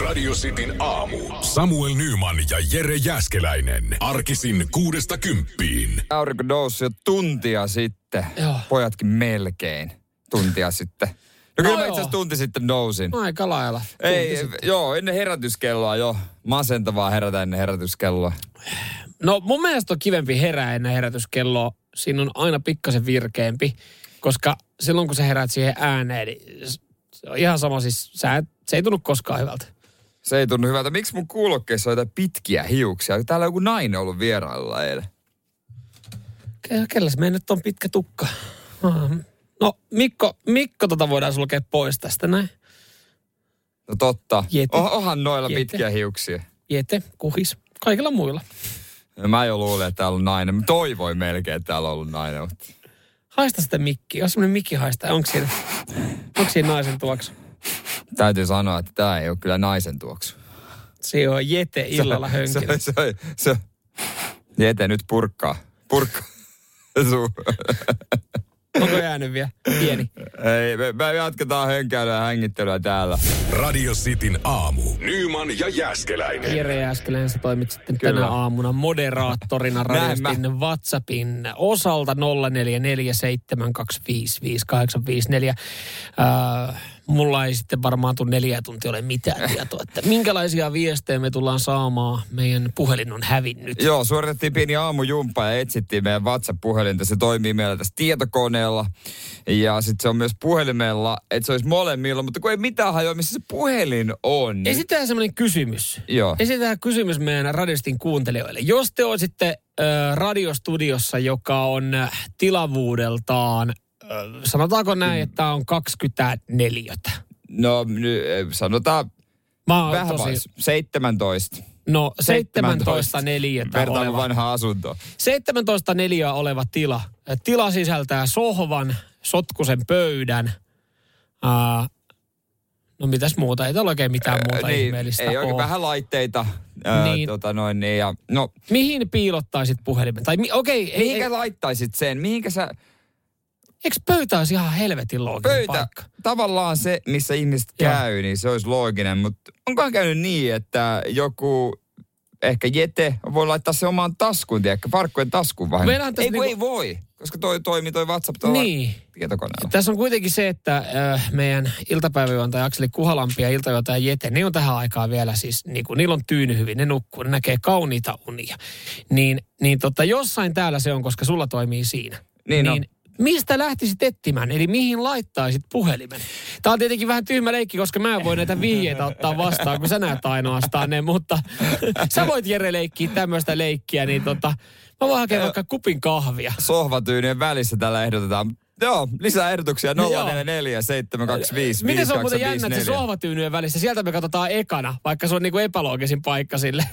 Radio Cityn aamu. Samuel Nyman ja Jere Jäskeläinen. Arkisin kuudesta kymppiin. Aurinko nousi jo tuntia sitten. Joo. Pojatkin melkein tuntia sitten. No, No kyllä mä itse asiassa tunti sitten nousin. Aika lailla. Ei, sitten. joo, ennen herätyskelloa jo. Masentavaa herätä ennen herätyskelloa. No mun mielestä on kivempi herää ennen herätyskelloa. Siinä on aina pikkasen virkeämpi, koska silloin kun sä heräät siihen ääneen, niin se on ihan sama siis, sä et, se ei tunnu koskaan hyvältä. Se ei tunnu hyvältä. Miksi mun kuulokkeissa on jotain pitkiä hiuksia? Täällä on joku nainen ollut vierailla eilen. Ke- Kelläs meidän nyt on pitkä tukka? Ah, No Mikko, Mikko tota voidaan sulkea pois tästä näin. No totta. Jete. Oh, onhan noilla Jete. pitkiä hiuksia. Jete, kuhis, kaikilla muilla. Mä jo luulin, että täällä on nainen. Mä toivoin melkein, että täällä on ollut nainen. Mutta... Haista sitä mikkiä. Jos semmoinen mikki haistaa, onko siinä, onko siinä naisen tuoksu? Täytyy sanoa, että tämä ei ole kyllä naisen tuoksu. Se on Jete illalla se, hönkinä. se, se, se, Jete nyt purkkaa. Purkkaa. Onko jäänyt vielä? Pieni. Ei, me, me jatketaan hönkäilyä ja hängittelyä täällä. Radio Cityn aamu. Nyman ja Jäskeläinen. Jere Jääskeläinen, sä toimit sitten Kyllä. tänä aamuna moderaattorina Näin radiostin WhatsAppin osalta 0447255854. Äh, mulla ei sitten varmaan tule neljä tuntia ole mitään tietoa, että minkälaisia viestejä me tullaan saamaan. Meidän puhelin on hävinnyt. Joo, suoritettiin pieni aamujumppa ja etsittiin meidän WhatsApp-puhelinta. Se toimii meillä tässä tietokoneella ja sitten se on myös puhelimella, että se olisi molemmilla, mutta kun ei mitään hajoa, missä se puhelin on. Esitetään semmoinen kysymys. Joo. Esitetään kysymys meidän radiostin kuuntelijoille. Jos te olisitte äh, radiostudiossa, joka on tilavuudeltaan, sanotaanko näin, että on 24. No sanotaan Mä oon vähän tosi, vai 17. no 17 neliötä Vertaan oleva, vanha asunto. 17 neliöä oleva tila. Tila sisältää sohvan, sotkusen pöydän, äh, no mitäs muuta, ei täällä oikein mitään muuta niin, ihmeellistä ei oikein ole. vähän laitteita. Ää, Niin. tota noin, niin, ja, no, Mihin piilottaisit puhelimen? Tai mi- okei, ei, mihinkä ei, laittaisit sen? Mihinkä sä... eikö pöytä olisi ihan helvetin looginen Pöytä, paikka? tavallaan se, missä ihmiset Joo. käy, niin se olisi looginen, mutta onkohan käynyt niin, että joku ehkä jete voi laittaa se omaan taskuun, tiedätkö, farkkujen taskuun tässä Ei, niinku- ei voi, koska toi toimii toi WhatsApp tuolla Niin. tietokoneella. Tässä on kuitenkin se, että äh, meidän iltapäiväjuontaja Akseli Kuhalampi ja iltajuontaja Jete, ne on tähän aikaan vielä siis, niin kuin, niillä on tyyny hyvin, ne nukkuu, ne näkee kauniita unia. Niin, niin tota, jossain täällä se on, koska sulla toimii siinä. Niin niin mistä lähtisit etsimään, eli mihin laittaisit puhelimen? Tämä on tietenkin vähän tyhmä leikki, koska mä en voi näitä vihjeitä ottaa vastaan, kun sä näet ainoastaan ne, mutta sä voit Jere leikkiä tämmöistä leikkiä, niin tota, mä voin hakea vaikka kupin kahvia. Sohvatyynien välissä tällä ehdotetaan. Joo, lisää ehdotuksia 044 725 Miten se on muuten jännä, että se 5254. sohvatyynyjen välissä, sieltä me katsotaan ekana, vaikka se on niinku epäloogisin paikka sille.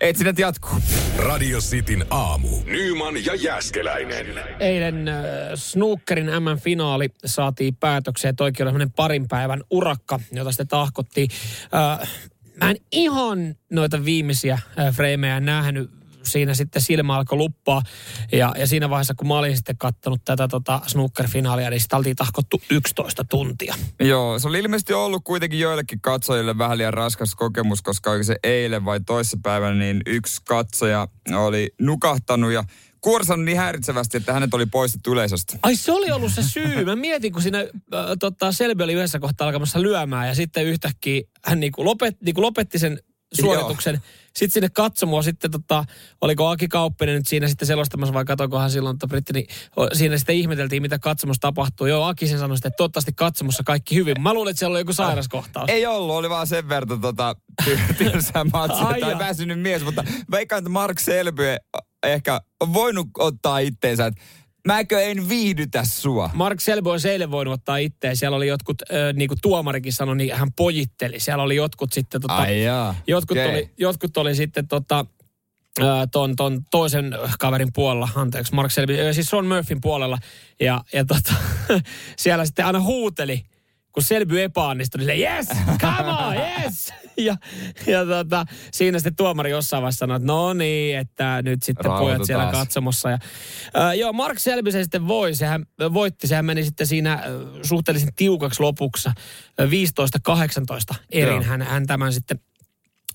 Etsinnät jatkuu. Radio Cityn aamu. Nyman ja Jäskeläinen. Eilen äh, snookerin M-finaali saatiin päätökseen. Toikin oli parin päivän urakka, jota sitten tahkottiin. Äh, mä en ihan noita viimeisiä äh, freimejä nähnyt. Siinä sitten silmä alkoi luppaa. Ja, ja siinä vaiheessa, kun mä olin sitten kattonut tätä tota snooker-finaalia, niin sitä oltiin tahkottu 11 tuntia. Joo, se oli ilmeisesti ollut kuitenkin joillekin katsojille vähän liian raskas kokemus, koska se eilen vai toissapäivänä, niin yksi katsoja oli nukahtanut ja kuorsannut niin häiritsevästi, että hänet oli poistettu yleisöstä. Ai se oli ollut se syy. Mä mietin, kun siinä äh, tota, Selby oli yhdessä kohtaa alkamassa lyömään ja sitten yhtäkkiä hän niinku, lopet, niinku lopetti sen suorituksen. Sitten sinne katsomoon sitten, tota, oliko Aki Kauppinen nyt siinä sitten selostamassa vai katoikohan silloin, että Britti, niin siinä sitten ihmeteltiin, mitä katsomossa tapahtuu. Joo, Aki sen sanoi sitten, että toivottavasti katsomossa kaikki hyvin. Mä luulin, että siellä oli joku sairaskohtaus. Ei ollut, oli vaan sen verran tota, ty- tylsää matsia jaa. väsynyt mies, mutta veikkaan, että Mark Selby ehkä voinut ottaa itteensä, että mäkö en viihdytä sua. Mark Selby olisi eilen voinut ottaa itteen. Siellä oli jotkut, äh, niin kuin tuomarikin sanoi, niin hän pojitteli. Siellä oli jotkut sitten tota, Ai jaa, Jotkut, okei. oli, jotkut oli sitten tota, ton, ton toisen kaverin puolella, anteeksi, Mark Selby, siis Sean Murphyn puolella. Ja, ja tota, siellä sitten aina huuteli, kun Selby epäonnistui, niin se yes, come on, yes. Ja, ja tota, siinä sitten tuomari jossain vaiheessa sanoi, että no niin, että nyt sitten pojat siellä katsomossa. Ja, äh, joo, Mark Selby se sitten voi, sehän voitti, sehän meni sitten siinä äh, suhteellisen tiukaksi lopuksi, äh, 15-18 erin hän, hän tämän sitten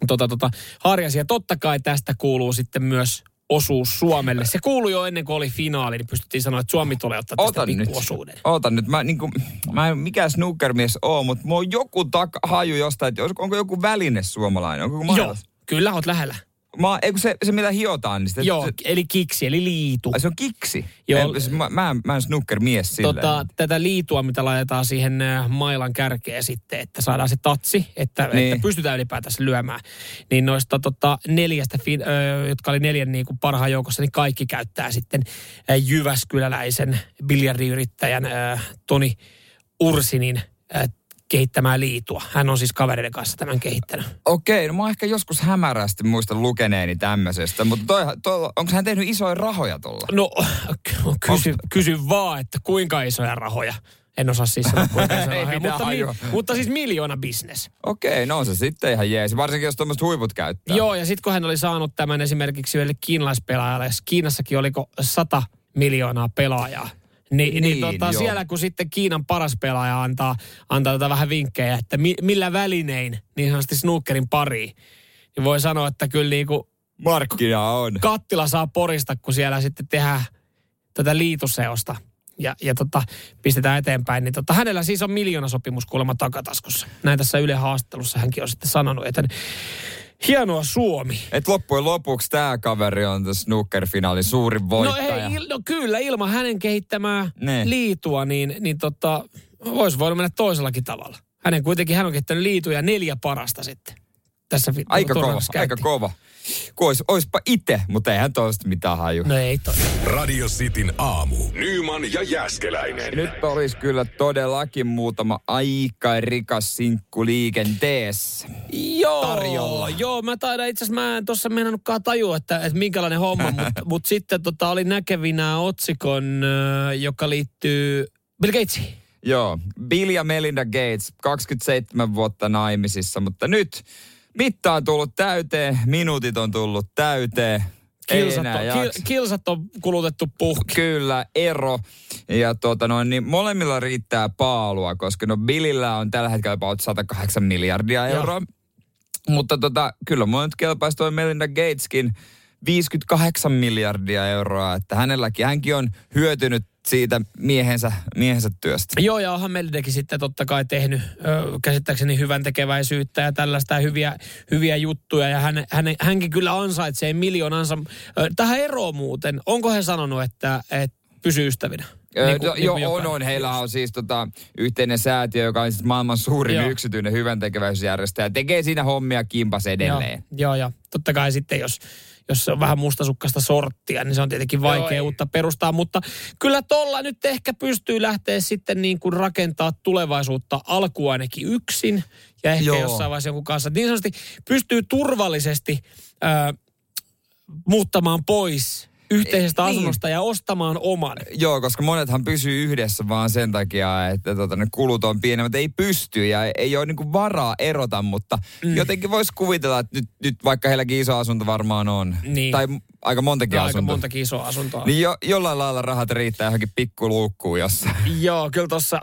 tota, tota, harjasi. Ja totta kai tästä kuuluu sitten myös osuus Suomelle. Se kuului jo ennen kuin oli finaali, niin pystyttiin sanoa, että Suomi tulee ottaa tästä Otan pikkuosuuden. Nyt. Otan nyt. Mä, niin kuin, mä en mikään snookermies oo, mutta mulla on joku tak- haju jostain, että onko joku väline suomalainen? Onko joku Joo, kyllä oot lähellä. Mä, eikö se, se mitä hiotaan, niin sitä, Joo, se, eli kiksi, eli liitu. Ai se on kiksi? Joo. En, siis mä, mä, mä en snooker-mies silleen. Tota, tätä liitua, mitä laitetaan siihen äh, mailan kärkeen sitten, että saadaan se tatsi, että, niin. että pystytään ylipäätänsä lyömään. Niin noista tota, neljästä, ö, jotka oli neljän niin kuin parhaan joukossa, niin kaikki käyttää sitten äh, Jyväskyläläisen biljardiyrittäjän äh, Toni Ursinin kehittämään liitua. Hän on siis kavereiden kanssa tämän kehittänyt. Okei, no mä ehkä joskus hämärästi muistan lukeneeni tämmöisestä, mutta toi, toi, onko hän tehnyt isoja rahoja tuolla? No kysy, kysy vaan, että kuinka isoja rahoja. En osaa siis sanoa kuinka isoja rahoja, mutta, mi, mutta siis miljoona bisnes. Okei, no se sitten ihan jees, varsinkin jos tuommoiset huiput käyttää. Joo, ja sitten kun hän oli saanut tämän esimerkiksi yhdelle kiinalaispelaajalle, Kiinassakin oliko sata miljoonaa pelaajaa, niin, niin, niin tota, siellä kun sitten Kiinan paras pelaaja antaa, antaa tota vähän vinkkejä, että mi, millä välinein niin sanotusti snookerin pariin, niin voi sanoa, että kyllä niin kuin Markkina on. Kattila saa porista, kun siellä sitten tehdään tätä liituseosta ja, ja tota, pistetään eteenpäin. Niin tota, hänellä siis on miljoonasopimus kuulemma takataskussa. Näin tässä Yle haastattelussa hänkin on sitten sanonut, että Hienoa Suomi. Et loppujen lopuksi tämä kaveri on tässä snooker-finaalin suurin voittaja. No, ei, no kyllä, ilman hänen kehittämää ne. liitua, niin, niin tota, voisi voinut mennä toisellakin tavalla. Hänen kuitenkin, hän on kehittänyt liituja neljä parasta sitten. Tässä aika kova, aika kova. Ois, oispa itse, mutta eihän toista mitään haju. No ei toi. Radio Cityn aamu. Nyman ja Jäskeläinen. Nyt olisi kyllä todellakin muutama aika rikas sinkku liikenteessä. Joo, tarjolla. joo, mä taidan itse asiassa, mä en tuossa meinannutkaan tajua, että, että minkälainen homma, mutta mut sitten tota, oli näkevinä otsikon, joka liittyy Bill Gatesiin. Joo, Bill ja Melinda Gates, 27 vuotta naimisissa, mutta nyt mitta on tullut täyteen, minuutit on tullut täyteen. Kilsat on, kil, kilsat on kulutettu puhki. Kyllä, ero. Ja tuota noin, niin molemmilla riittää paalua, koska no Billillä on tällä hetkellä about 108 miljardia euroa. Mutta tota, kyllä mun nyt kelpaisi toi Melinda Gateskin 58 miljardia euroa, että hänelläkin, hänkin on hyötynyt siitä miehensä, miehensä työstä. Joo, ja onhan Meldekin sitten totta kai tehnyt ö, käsittääkseni hyvän tekeväisyyttä ja tällaista hyviä, hyviä juttuja. Ja hän, hän, hänkin kyllä ansaitsee miljoonansa. Ö, tähän eroon muuten, onko he sanonut, että, että pysyy ystävinä? Niin kuin, niin joo, on, on. Heillä on siis tota, yhteinen säätiö, joka on siis maailman suurin joo. yksityinen hyvän tekeväisyysjärjestäjä. Tekee siinä hommia kimpas edelleen. Joo, joo, ja totta kai sitten jos jos se on vähän mustasukkasta sorttia, niin se on tietenkin vaikea Joo, uutta perustaa. Mutta kyllä tuolla nyt ehkä pystyy lähteä sitten niin kuin rakentaa tulevaisuutta alkuun ainakin yksin. Ja ehkä Joo. jossain vaiheessa jonkun kanssa. Niin sanotusti pystyy turvallisesti äh, muuttamaan pois yhteisestä niin. asunnosta ja ostamaan oman. Joo, koska monethan pysyy yhdessä vaan sen takia, että tota, ne kulut on pienemmät. Ei pysty ja ei ole niinku varaa erota, mutta mm. jotenkin voisi kuvitella, että nyt, nyt vaikka heilläkin iso asunto varmaan on. Niin. Tai aika montakin no, asuntoa. Aika montakin isoa asuntoa. Niin jo, jollain lailla rahat riittää johonkin pikkuluukkuun jossain. Joo, kyllä tuossa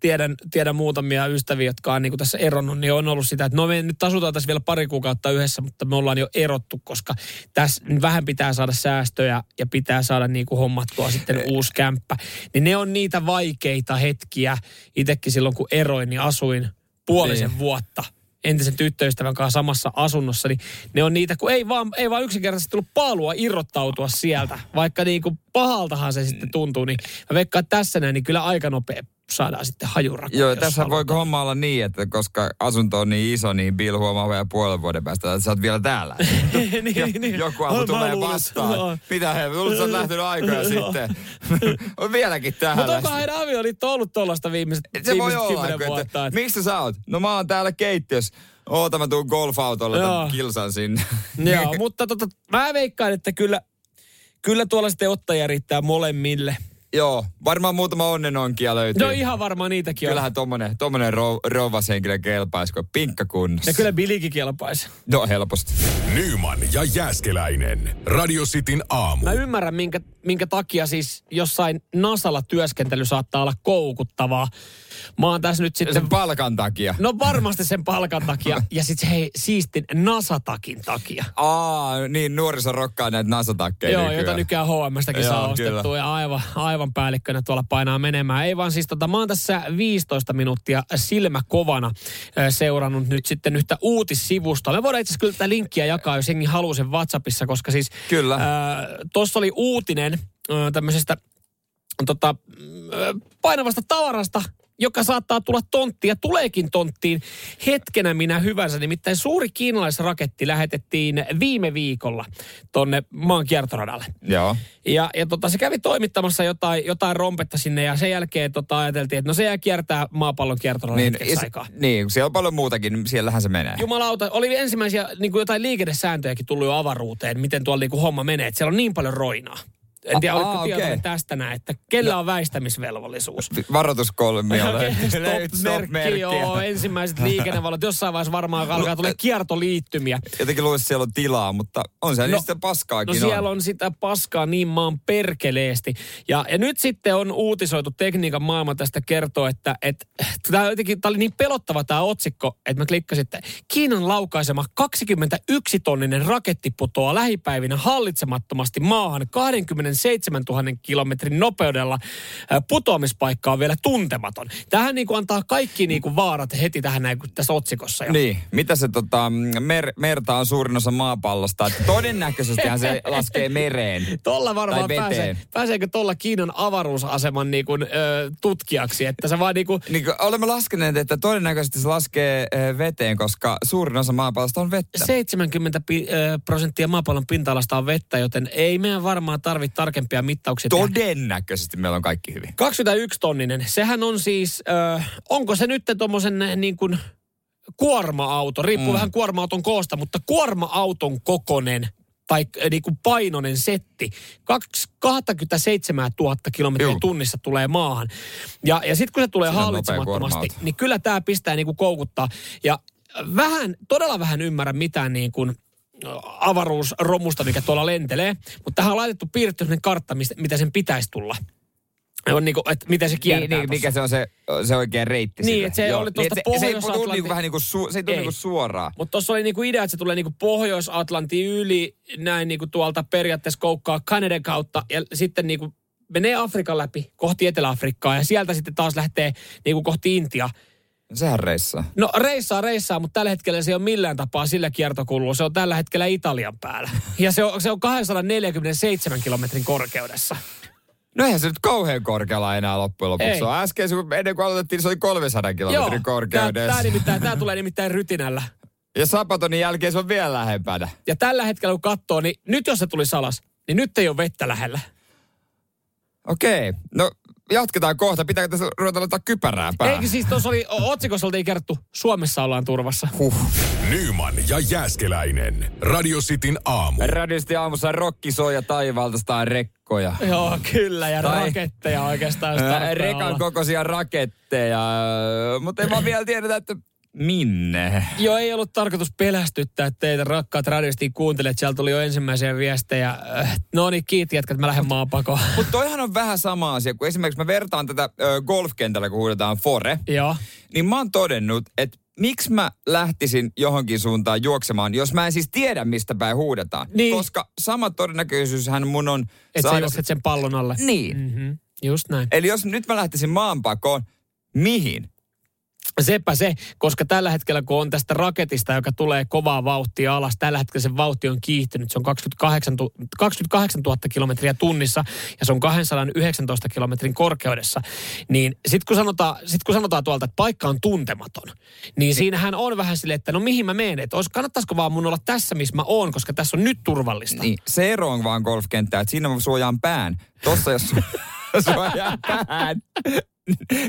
tiedän, tiedän muutamia ystäviä, jotka on niin kuin tässä eronnut, niin on ollut sitä, että no me nyt asutaan tässä vielä pari kuukautta yhdessä, mutta me ollaan jo erottu, koska tässä vähän pitää saada säästöjä ja pitää saada niin kuin hommattua sitten uusi kämppä. Niin ne on niitä vaikeita hetkiä. Itsekin silloin kun eroin, niin asuin puolisen niin. vuotta entisen tyttöystävän kanssa samassa asunnossa, niin ne on niitä, kun ei vaan, ei vaan yksinkertaisesti tullut paalua irrottautua sieltä, vaikka niin kuin pahaltahan se sitten tuntuu, niin mä veikkaan, että tässä näin, niin kyllä aika nopea saadaan sitten hajurakoa. Joo, tässä voiko homma olla niin, että koska asunto on niin iso, niin Bill huomaa vielä puolen vuoden päästä, että sä oot vielä täällä. niin, jo, niin. Joku aamu tulee vastaan. No. Mitä he, luulet, sä oot lähtenyt aikoja sitten. on vieläkin täällä. Mutta onko heidän avioliitto ollut tuollaista viimeiset, Se viimeiset voi olla, vuotta? Että, että... Miksi sä oot? No mä oon täällä keittiössä. Oota, mä tuun golfautolla tämän kilsan sinne. Joo, mutta tota, mä veikkaan, että kyllä, kyllä tuolla sitten ottajia riittää molemmille. Joo, varmaan muutama onnenonkia löytyy. No ihan varmaan niitäkin on. Kyllähän tommonen, tommonen rou, rouvashenkilö kelpaisi, kun pinkka kunnossa. Ja kyllä Bilikin kelpaisi. No helposti. Nyman ja Jääskeläinen. Radio Cityn aamu. Mä ymmärrän, minkä, minkä takia siis jossain Nasalla työskentely saattaa olla koukuttavaa. Mä oon tässä nyt sitten... Sen palkan takia. No varmasti sen palkan takia ja sitten hei siistin Nasatakin takia. Aa, niin nuoriso rokkaa näitä nasatakkeja Joo, nykyään. jota nykyään HMstäkin Joo, saa kyllä. ostettua ja aivan, aivan päällikkönä tuolla painaa menemään. Ei vaan siis tota, mä oon tässä 15 minuuttia silmä kovana seurannut nyt sitten yhtä uutissivusta. Me voidaan itse asiassa kyllä tätä linkkiä jakaa, jos jengi haluaa sen WhatsAppissa, koska siis Kyllä. äh, tuossa oli uutinen äh, tämmöisestä tota, painavasta tavarasta, joka saattaa tulla tonttiin ja tuleekin tonttiin hetkenä minä hyvänsä. Nimittäin suuri kiinalaisraketti lähetettiin viime viikolla tonne maan kiertoradalle. Joo. Ja, ja tota, se kävi toimittamassa jotain, jotain rompetta sinne ja sen jälkeen tota, ajateltiin, että no se jää kiertää maapallon kiertoradalle Niin, hetkeksi is, aikaa. niin, siellä on paljon muutakin, niin siellähän se menee. Jumalauta, oli ensimmäisiä niin kuin jotain liikennesääntöjäkin tullut jo avaruuteen, miten tuolla niin kuin homma menee. Että siellä on niin paljon roinaa. En tiedä, oletko ah, tietoinen okei. tästä näin, että kellä on väistämisvelvollisuus? Varoituskolmiolle. Stop-merkki, joo, ensimmäiset liikennevalot. Jossain vaiheessa varmaan alkaa tulee kiertoliittymiä. Jotenkin luulisi, että siellä on tilaa, mutta on se no, No- sitten paskaakin No siellä on sitä paskaa niin maan perkeleesti. Ja, ja nyt sitten on uutisoitu tekniikan maailma tästä kertoo, että että tämä jotenkin, tää oli niin pelottava tämä otsikko, että mä klikkasin, että Kiinan laukaisema 21-tonninen raketti putoaa lähipäivinä hallitsemattomasti maahan 27 000 kilometrin nopeudella. Putoamispaikka on vielä tuntematon. Tähän niin kuin antaa kaikki niin kuin vaarat heti tähän näin, kuin tässä otsikossa. Jo. Niin, mitä se tota, mer, merta on suurin osa maapallosta, että todennäköisestihän se laskee mereen. Tolla varmaan pääsee. Pääseekö tuolla Kiinan avaruusaseman niin kuin, ö, tutkijaksi, että se vaan niin kuin, Niin kuin olemme laskeneet, että todennäköisesti se laskee eh, veteen, koska suurin osa maapallosta on vettä. 70 pi, ö, prosenttia maapallon pinta-alasta on vettä, joten ei meidän varmaan tarvitse tarkempia mittauksia. tehdä. Todennäköisesti meillä on kaikki hyvin. 21 tonninen, sehän on siis, ö, onko se nyt tuommoisen niin kuin kuorma-auto, riippuu mm. vähän kuorma-auton koosta, mutta kuorma-auton kokonen tai äh, niin kuin painoinen setti, Kaks- 27 000 kilometriä tunnissa tulee maahan. Ja, ja sitten kun se tulee nopea hallitsemattomasti, niin kyllä tämä pistää niin kuin koukuttaa. Ja vähän, todella vähän ymmärrän mitään niin kuin avaruusromusta, mikä tuolla lentelee. Mutta tähän on laitettu piirretty sellainen kartta, mistä, mitä sen pitäisi tulla. On niin kuin, että miten se kiertää Niin, niin, mikä se on se, se oikea reitti Niin, että se Joo. oli tuosta Niin, se, se ei tule niinku vähän niin kuin, su, se ei tule Ei. niinku suoraan. Mutta tuossa oli niinku idea, että se tulee niinku Pohjois-Atlantin yli, näin niinku tuolta periaatteessa koukkaa Kanadan kautta ja sitten niinku menee Afrikan läpi kohti Etelä-Afrikkaa ja sieltä sitten taas lähtee niinku kohti Intia. Sehän reissaa. No reissaa, reissaa, mutta tällä hetkellä se ei ole millään tapaa sillä kiertokululla. Se on tällä hetkellä Italian päällä. Ja se on, se on 247 kilometrin korkeudessa. No eihän se nyt kauhean korkealla enää loppujen lopuksi Ei. ole. Äsken se- ennen kuin aloitettiin, se oli 300 kilometrin korkeudessa. Tämä, nimittäin, tämä tulee nimittäin rytinällä. Ja Sapatonin jälkeen se on vielä lähempänä. Ja tällä hetkellä kun katsoo, niin nyt jos se tuli alas, niin nyt ei ole vettä lähellä. Okei, no jatketaan kohta. Pitääkö tässä ruveta laittaa kypärää päähän? Eikö siis tuossa oli, otsikossa oltiin kerrottu, Suomessa ollaan turvassa. Huh. Nyman ja Jääskeläinen. Radio Cityn aamu. Radisti aamussa rokki soi ja taivaalta sitä rekkoja. Joo, kyllä, ja Tai- raketteja oikeastaan. Rekan olla. kokoisia raketteja, mutta ei vaan vielä tiedetä, että minne. Joo, ei ollut tarkoitus pelästyttää teitä, rakkaat radistin kuuntelijat. Sieltä tuli jo ensimmäisiä viestejä. Äh, No niin, kiitti jätkät, mä lähden maapakoon. Mutta toihan on vähän sama asia, kun esimerkiksi mä vertaan tätä ö, golfkentällä, kun huudetaan fore, Joo. niin mä oon todennut, että miksi mä lähtisin johonkin suuntaan juoksemaan, jos mä en siis tiedä, mistä päin huudetaan. Niin. Koska sama todennäköisyyshän mun on Että sä saada... juokset sen pallon alle. Niin. Mm-hmm. Just näin. Eli jos nyt mä lähtisin maanpakoon, mihin? Sepä se, koska tällä hetkellä kun on tästä raketista, joka tulee kovaa vauhtia alas, tällä hetkellä se vauhti on kiihtynyt. Se on 28, tu- 28 000 kilometriä tunnissa ja se on 219 kilometrin korkeudessa. Niin sitten kun, sanotaan, sit kun sanotaan tuolta, että paikka on tuntematon, niin siinähän on vähän silleen, että no mihin mä menen. Että kannattaisiko vaan mun olla tässä, missä mä oon, koska tässä on nyt turvallista. Niin, se ero on vaan golfkenttää, että siinä mä suojaan pään. Tossa jos su- suojaan pään,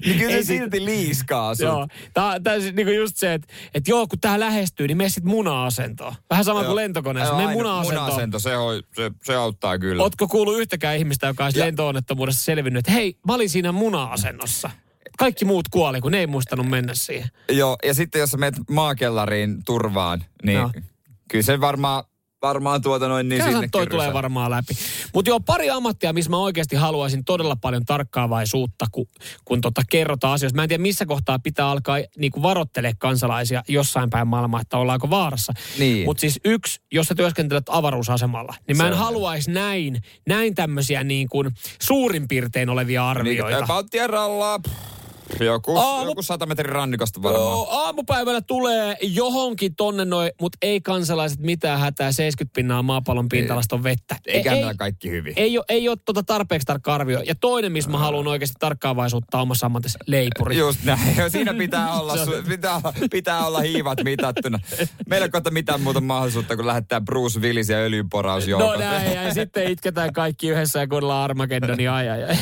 niin kyllä se sit- silti liiskaa sut. Joo. Tää, tää siis niinku just se, että et joo, kun tää lähestyy, niin mene sit muna-asentoon. Vähän sama kuin lentokoneessa. Mene Aina muna-asentoon. Muna-asento, se, on, se, se auttaa kyllä. Ootko kuullut yhtäkään ihmistä, joka olisi lentoonnettomuudessa selvinnyt, että hei, mä olin siinä muna-asennossa. Kaikki muut kuoli, kun ne ei muistanut mennä siihen. Joo, ja sitten jos sä menet maakellariin turvaan, niin Joo. kyllä se varmaan, varmaan tuota noin niin Kyllä sinne toi kyllä tulee varmaan läpi. Mutta joo, pari ammattia, missä mä oikeasti haluaisin todella paljon tarkkaavaisuutta, kun, kun tota kerrotaan asioista. Mä en tiedä, missä kohtaa pitää alkaa niinku varoittelee kansalaisia jossain päin maailmaa, että ollaanko vaarassa. Niin. Mutta siis yksi, jos sä työskentelet avaruusasemalla, niin mä en haluaisi näin, näin tämmöisiä niin kuin suurin piirtein olevia Niin, arvioita. Baltian rallaa, pff, joku, Aamu- joku 100 metrin rannikosta varmaan. Joo, aamupäivällä tulee johonkin tonne noin, mutta ei kansalaiset mitään hätää, 70 pinnaa maapallon pinta-alasta on vettä. Eikä ei, meillä kaikki hyvin. ei ole, ei ole tota tarpeeksi tarkka arvio. Ja toinen, missä mä haluan oikeasti tarkkaavaisuutta omassa ammatissa, leipuri. Just näin. Siinä pitää olla, su, pitää, pitää olla hiivat mitattuna. Meillä ei ole mitään muuta mahdollisuutta, kuin lähettää Bruce Willis ja öljynporausjoukot. No näin, ja sitten itketään kaikki yhdessä ja kuunnellaan Armageddonia. Ai, ai, ai.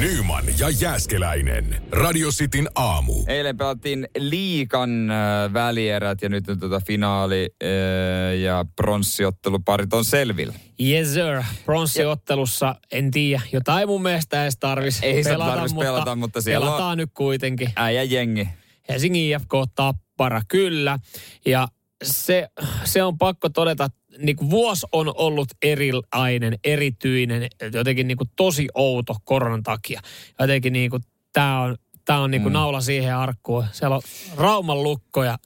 Nyman ja Jääskeläinen. Radio Cityn aamu. Eilen pelattiin liikan äh, välierät ja nyt on tota finaali äh, ja pronssiotteluparit on selvillä. Yes sir, pronssiottelussa, en tiedä, jotain mun mielestä edes tarvis Ei sitä pelata, tarvis pelata, mutta siellä on- pelataan nyt kuitenkin. Äijä jengi. Helsingin IFK Tappara, kyllä. Ja se, se on pakko todeta, että niin kuin vuosi on ollut erilainen, erityinen, jotenkin niin kuin tosi outo koronan takia. Jotenkin niin kuin tämä on, tää on niin kuin mm. naula siihen arkkuun. Siellä on Rauman lukko ja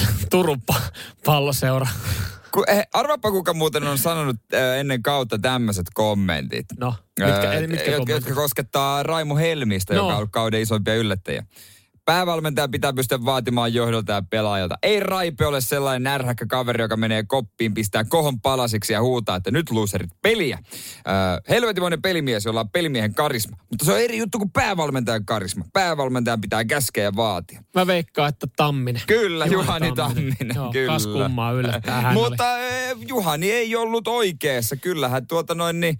Turun pa- palloseura. Ku, eh, kuka muuten on sanonut äh, ennen kautta tämmöiset kommentit. No, mitkä, eli mitkä jotka, kommentit? jotka koskettaa Raimo Helmistä, No. joka on ollut kauden isoimpia yllättäjiä. Päävalmentaja pitää pystyä vaatimaan johdolta ja pelaajalta. Ei Raipe ole sellainen närhäkkä kaveri, joka menee koppiin, pistää kohon palasiksi ja huutaa, että nyt loserit peliä. Öö, helvetimoinen pelimies, jolla on pelimiehen karisma. Mutta se on eri juttu kuin päävalmentajan karisma. Päävalmentajan pitää käskeä ja vaatia. Mä veikkaan, että Tamminen. Kyllä, Juhani Juhani Tamminen. Tamminen. Joo, kyllä. kas kummaa yllättää Mutta eh, Juhani ei ollut oikeassa. Kyllähän tuota noin niin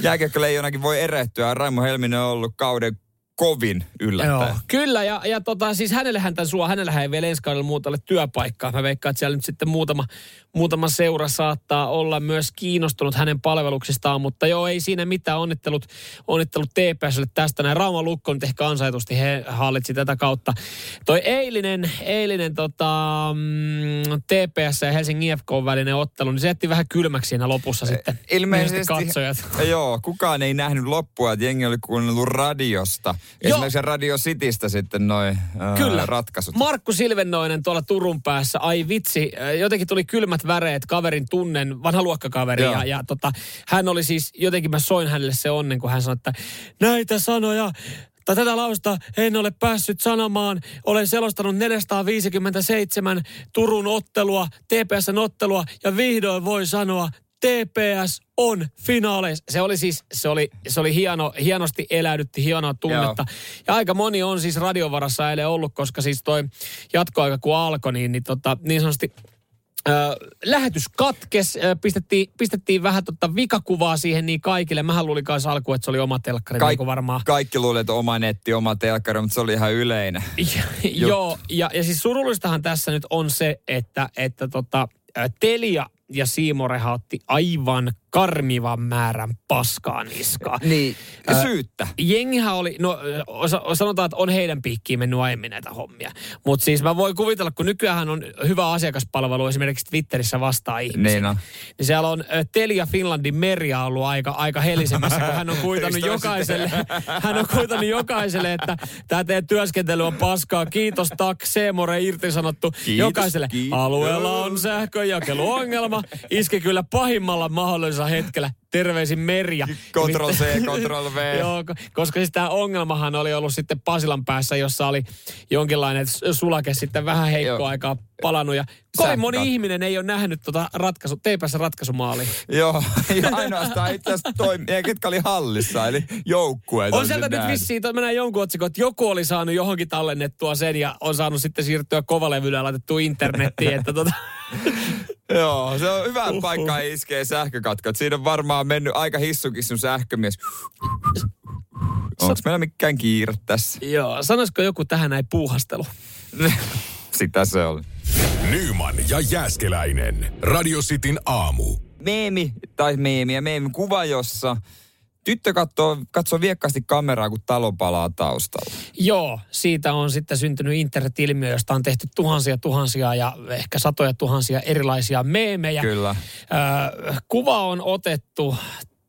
jääkiekkoleijonakin voi erehtyä. Raimo Helminen on ollut kauden kovin yllättäjä. Joo, kyllä, ja, ja tota, siis hänellähän tämän suo, hänellähän ei vielä ensi kaudella muuta ole työpaikkaa. Mä veikkaan, että siellä nyt sitten muutama, muutama seura saattaa olla myös kiinnostunut hänen palveluksistaan, mutta joo, ei siinä mitään onnittelut, onnittelut TPSlle tästä. Näin Rauma Lukko nyt ehkä ansaitusti he hallitsi tätä kautta. Toi eilinen, eilinen tota, mm, TPS ja Helsingin IFK välinen ottelu, niin se jätti vähän kylmäksi siinä lopussa sitten. Ilmeisesti, katsojat. joo, kukaan ei nähnyt loppua, että jengi oli kuunnellut radiosta. Joo. Esimerkiksi Radio Citystä sitten noin Kyllä. ratkaisut. Markku Silvennoinen tuolla Turun päässä, ai vitsi, jotenkin tuli kylmät väreet, kaverin tunnen, vanha luokkakaveri. Joo. Ja, ja tota, hän oli siis, jotenkin mä soin hänelle se onnen, kun hän sanoi, että näitä sanoja, tai tätä lausta en ole päässyt sanomaan. Olen selostanut 457 Turun ottelua, TPSn ottelua, ja vihdoin voi sanoa, TPS on finaaleissa. Se oli siis, se oli, se oli hieno, hienosti eläydytti, hienoa tunnetta. Ja aika moni on siis radiovarassa eilen ollut, koska siis toi jatkoaika kun alkoi, niin, niin, tota, niin sanotusti Ö, lähetys katkes, ö, pistettiin, pistettiin vähän tota vikakuvaa siihen niin kaikille. Mähän luulin kanssa alkuun, että se oli oma telkkari, niin kuin varmaan. kaikki luulee, että oma netti, oma telkkari, mutta se oli ihan yleinen. Joo, ja, ja siis surullistahan tässä nyt on se, että, että tota, Telia ja Siimoreha otti aivan karmivan määrän paskaa niskaa. Niin, syyttä. Jengihän oli, no osa, sanotaan, että on heidän piikkiin mennyt aiemmin näitä hommia. Mutta siis mä voin kuvitella, kun nykyään on hyvä asiakaspalvelu esimerkiksi Twitterissä vastaa ihmisiä. Niin on. Niin siellä on Telia Finlandin Merja ollut aika, aika helisemässä, kun hän on kuitannut jokaiselle, hän on kuitannut jokaiselle, että tämä teidän työskentely on paskaa. Kiitos, tak, Seemore irtisanottu. Kiitos, jokaiselle kiitos. alueella on sähköjakeluongelma. Iske kyllä pahimmalla mahdollisella hetkellä. Terveisin Merja. Control C, Control V. Joo, ko- koska siis tämä ongelmahan oli ollut sitten Pasilan päässä, jossa oli jonkinlainen sulake sitten vähän heikkoa aikaa palannut. Ja kovin moni ihminen ei ole nähnyt tota ratkaisu, TPS ratkaisumaali. Joo, ja ainoastaan itse asiassa toimii, ketkä oli hallissa, eli joukkueet. On sieltä nyt vissiin, to- mennään jonkun otsikon, että joku oli saanut johonkin tallennettua sen ja on saanut sitten siirtyä kovalevyllä ja laitettu internettiin, että tota, Joo, se on hyvä Uhuh. paikka iskee sähkökatkot. Siinä on varmaan mennyt aika hissukissun sähkömies. Onko meillä mikään kiire tässä? Joo, sanoisiko joku tähän näin puuhastelu? Sitä se oli. Nyman ja Jääskeläinen. Radio Cityn aamu. Meemi, tai meemi ja meemi kuva, jossa tyttö katsoo, katsoo viekkaasti kameraa, kun talo palaa taustalla. Joo, siitä on sitten syntynyt internet-ilmiö, josta on tehty tuhansia tuhansia ja ehkä satoja tuhansia erilaisia meemejä. Kyllä. Ö, kuva on otettu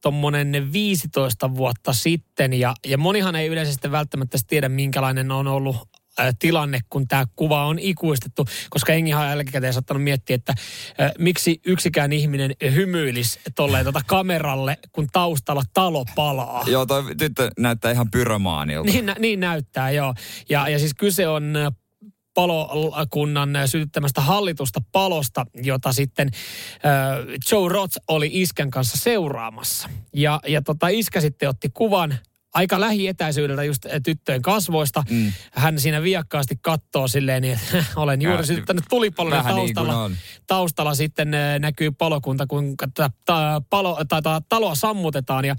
tuommoinen 15 vuotta sitten ja, ja monihan ei sitten välttämättä tiedä, minkälainen on ollut tilanne, kun tämä kuva on ikuistettu, koska engihan on jälkikäteen saattanut miettiä, että miksi yksikään ihminen hymyilisi tolleen tota kameralle, kun taustalla talo palaa. Joo, toi tyttö näyttää ihan pyromaanilta. Niin, nä- niin näyttää, joo. Ja, ja siis kyse on palokunnan sytyttämästä hallitusta palosta, jota sitten äh, Joe Roth oli iskän kanssa seuraamassa. Ja, ja tota, iskä sitten otti kuvan aika lähietäisyydeltä just äh, tyttöjen kasvoista. Mm. Hän siinä viakkaasti katsoo silleen, niin että olen juuri sytyttänyt tulipalon ja niin taustalla, on. taustalla sitten äh, näkyy palokunta, kun tätä ta, palo, tai, ta, taloa sammutetaan. Ja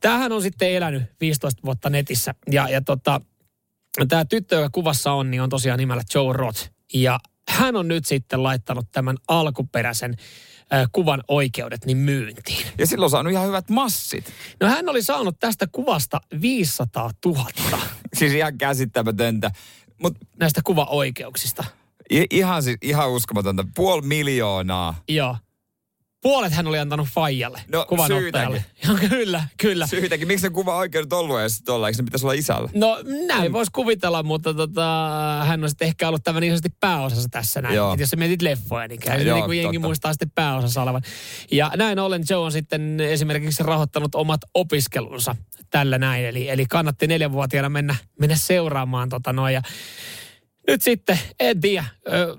tämähän on sitten elänyt 15 vuotta netissä. Ja, ja tota, tämä tyttö, joka kuvassa on, niin on tosiaan nimellä Joe Roth. Ja hän on nyt sitten laittanut tämän alkuperäisen äh, kuvan oikeudet niin myyntiin. Ja silloin saanut ihan hyvät massit. No hän oli saanut tästä kuvasta 500 000 Siis ihan käsittämätöntä. Mutta näistä kuvaoikeuksista. ihan, siis, ihan uskomatonta. Puoli miljoonaa. Joo. Puolet hän oli antanut Fajalle, No, kuvanottajalle. Kyllä, kyllä. Syytäkin, miksi se kuva oikeudet ollut edes tuolla? Eikö ne pitäisi olla isällä? No näin voisi kuvitella, mutta tota, hän on sitten ehkä ollut tämä niin sanotusti pääosassa tässä näin. Joo. Et jos sä mietit leffoja, niin käy niin kuin jengi muistaa sitten pääosassa olevan. Ja näin ollen Joe on sitten esimerkiksi rahoittanut omat opiskelunsa tällä näin. Eli, eli kannatti neljänvuotiaana mennä, mennä seuraamaan tota noin. Ja nyt sitten, en tiedä.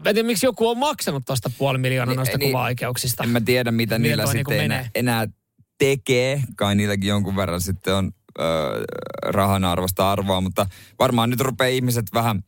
En tiedä, miksi joku on maksanut tuosta puoli miljoonaa Niin, noista niin, kuva-oikeuksista. En mä tiedä, mitä Miten niillä toi sitten niinku enää, enää tekee. Kai niilläkin jonkun verran sitten on ö, rahan arvosta arvoa, mutta varmaan nyt rupeaa ihmiset vähän